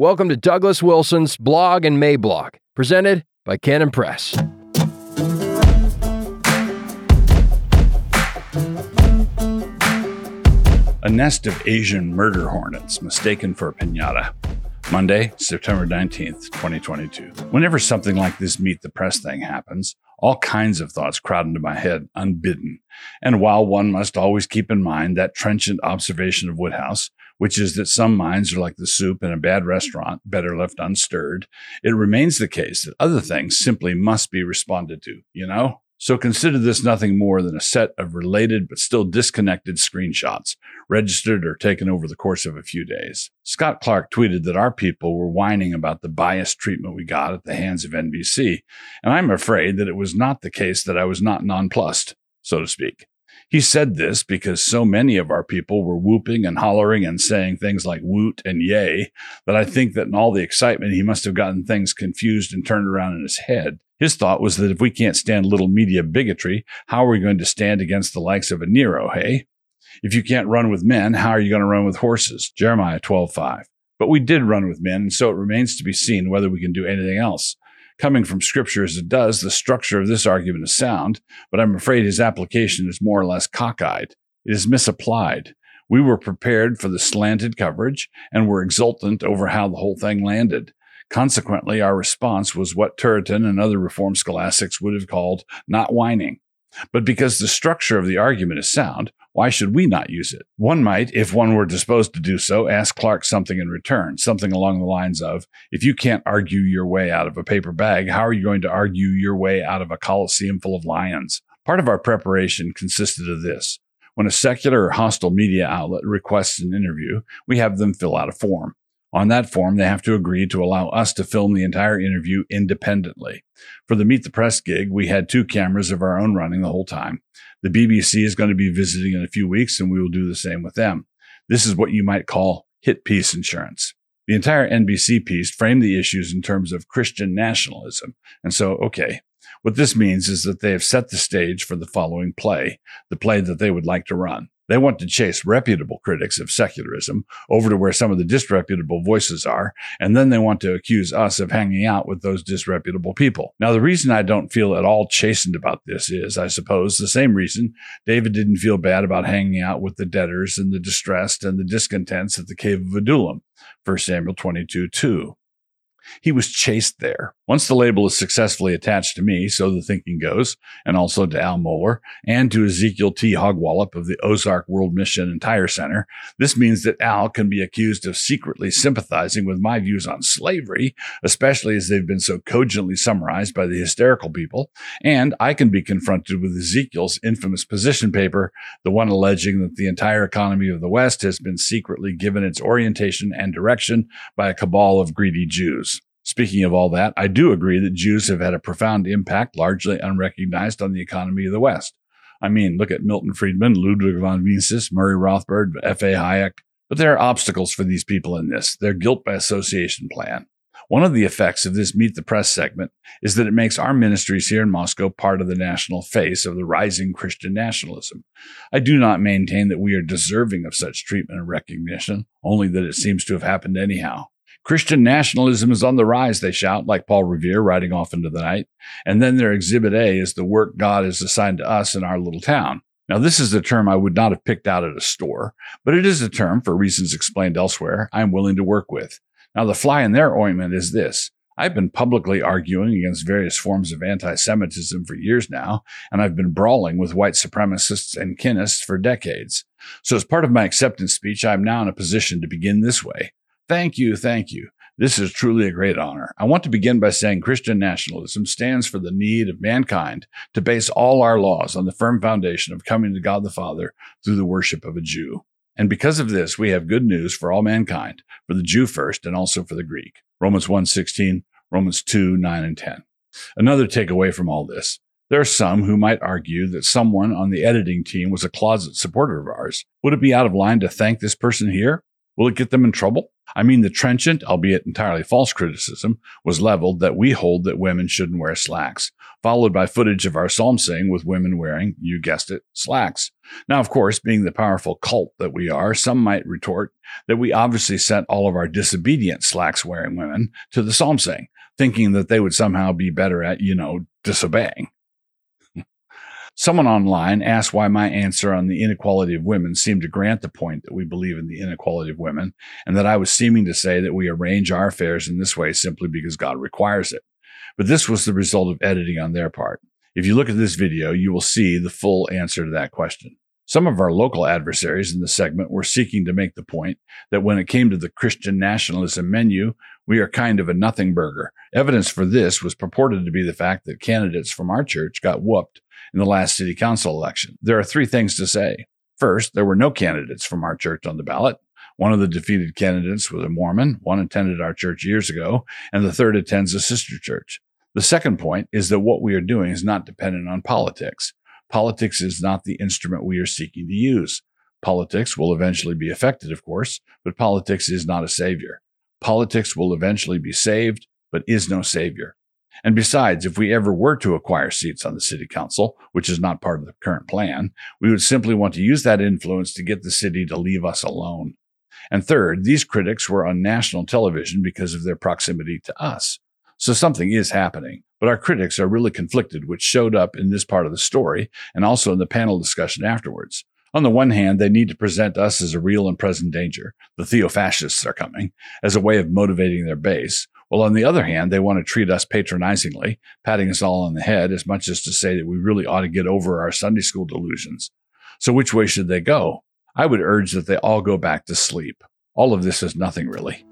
Welcome to Douglas Wilson's Blog and Mablog, presented by Canon Press. A nest of Asian murder hornets mistaken for a pinata. Monday, September 19th, 2022. Whenever something like this meet the press thing happens, all kinds of thoughts crowd into my head unbidden. And while one must always keep in mind that trenchant observation of Wodehouse, which is that some minds are like the soup in a bad restaurant, better left unstirred, it remains the case that other things simply must be responded to, you know? So consider this nothing more than a set of related but still disconnected screenshots, registered or taken over the course of a few days. Scott Clark tweeted that our people were whining about the biased treatment we got at the hands of NBC, and I'm afraid that it was not the case that I was not nonplussed, so to speak. He said this because so many of our people were whooping and hollering and saying things like woot and yay that I think that in all the excitement, he must have gotten things confused and turned around in his head. His thought was that if we can't stand little media bigotry, how are we going to stand against the likes of a Nero, hey? If you can't run with men, how are you going to run with horses? Jeremiah 12:5. But we did run with men, and so it remains to be seen whether we can do anything else. Coming from scripture as it does, the structure of this argument is sound, but I'm afraid his application is more or less cockeyed. It is misapplied. We were prepared for the slanted coverage and were exultant over how the whole thing landed. Consequently, our response was what Turretin and other Reformed scholastics would have called not whining. But because the structure of the argument is sound, why should we not use it? One might, if one were disposed to do so, ask Clark something in return, something along the lines of If you can't argue your way out of a paper bag, how are you going to argue your way out of a coliseum full of lions? Part of our preparation consisted of this. When a secular or hostile media outlet requests an interview, we have them fill out a form. On that form, they have to agree to allow us to film the entire interview independently. For the Meet the Press gig, we had two cameras of our own running the whole time. The BBC is going to be visiting in a few weeks, and we will do the same with them. This is what you might call hit piece insurance. The entire NBC piece framed the issues in terms of Christian nationalism. And so, okay, what this means is that they have set the stage for the following play, the play that they would like to run. They want to chase reputable critics of secularism over to where some of the disreputable voices are, and then they want to accuse us of hanging out with those disreputable people. Now, the reason I don't feel at all chastened about this is, I suppose, the same reason David didn't feel bad about hanging out with the debtors and the distressed and the discontents at the cave of Adullam, 1 Samuel 22 2. He was chased there. Once the label is successfully attached to me, so the thinking goes, and also to Al Mohler and to Ezekiel T. Hogwallop of the Ozark World Mission and Tire Center, this means that Al can be accused of secretly sympathizing with my views on slavery, especially as they've been so cogently summarized by the hysterical people, and I can be confronted with Ezekiel's infamous position paper, the one alleging that the entire economy of the West has been secretly given its orientation and direction by a cabal of greedy Jews. Speaking of all that, I do agree that Jews have had a profound impact, largely unrecognized, on the economy of the West. I mean, look at Milton Friedman, Ludwig von Mises, Murray Rothbard, F.A. Hayek. But there are obstacles for these people in this, their guilt by association plan. One of the effects of this Meet the Press segment is that it makes our ministries here in Moscow part of the national face of the rising Christian nationalism. I do not maintain that we are deserving of such treatment and recognition, only that it seems to have happened anyhow. Christian nationalism is on the rise, they shout, like Paul Revere riding off into the night. And then their exhibit A is the work God has assigned to us in our little town. Now, this is a term I would not have picked out at a store, but it is a term, for reasons explained elsewhere, I'm willing to work with. Now, the fly in their ointment is this. I've been publicly arguing against various forms of anti Semitism for years now, and I've been brawling with white supremacists and kinists for decades. So, as part of my acceptance speech, I'm now in a position to begin this way. Thank you, thank you. This is truly a great honor. I want to begin by saying Christian nationalism stands for the need of mankind to base all our laws on the firm foundation of coming to God the Father through the worship of a Jew. And because of this, we have good news for all mankind, for the Jew first and also for the Greek. Romans 1:16, Romans 2, 9 and 10. Another takeaway from all this. There are some who might argue that someone on the editing team was a closet supporter of ours. Would it be out of line to thank this person here? Will it get them in trouble? I mean, the trenchant, albeit entirely false criticism was leveled that we hold that women shouldn't wear slacks, followed by footage of our psalm saying with women wearing, you guessed it, slacks. Now, of course, being the powerful cult that we are, some might retort that we obviously sent all of our disobedient slacks wearing women to the psalm saying, thinking that they would somehow be better at, you know, disobeying. Someone online asked why my answer on the inequality of women seemed to grant the point that we believe in the inequality of women, and that I was seeming to say that we arrange our affairs in this way simply because God requires it. But this was the result of editing on their part. If you look at this video, you will see the full answer to that question. Some of our local adversaries in the segment were seeking to make the point that when it came to the Christian nationalism menu, we are kind of a nothing burger. Evidence for this was purported to be the fact that candidates from our church got whooped in the last city council election. There are three things to say. First, there were no candidates from our church on the ballot. One of the defeated candidates was a Mormon. One attended our church years ago, and the third attends a sister church. The second point is that what we are doing is not dependent on politics. Politics is not the instrument we are seeking to use. Politics will eventually be affected, of course, but politics is not a savior. Politics will eventually be saved, but is no savior. And besides, if we ever were to acquire seats on the city council, which is not part of the current plan, we would simply want to use that influence to get the city to leave us alone. And third, these critics were on national television because of their proximity to us. So something is happening, but our critics are really conflicted, which showed up in this part of the story and also in the panel discussion afterwards. On the one hand, they need to present us as a real and present danger. The theofascists are coming as a way of motivating their base, While on the other hand, they want to treat us patronizingly, patting us all on the head as much as to say that we really ought to get over our Sunday school delusions. So which way should they go? I would urge that they all go back to sleep. All of this is nothing really.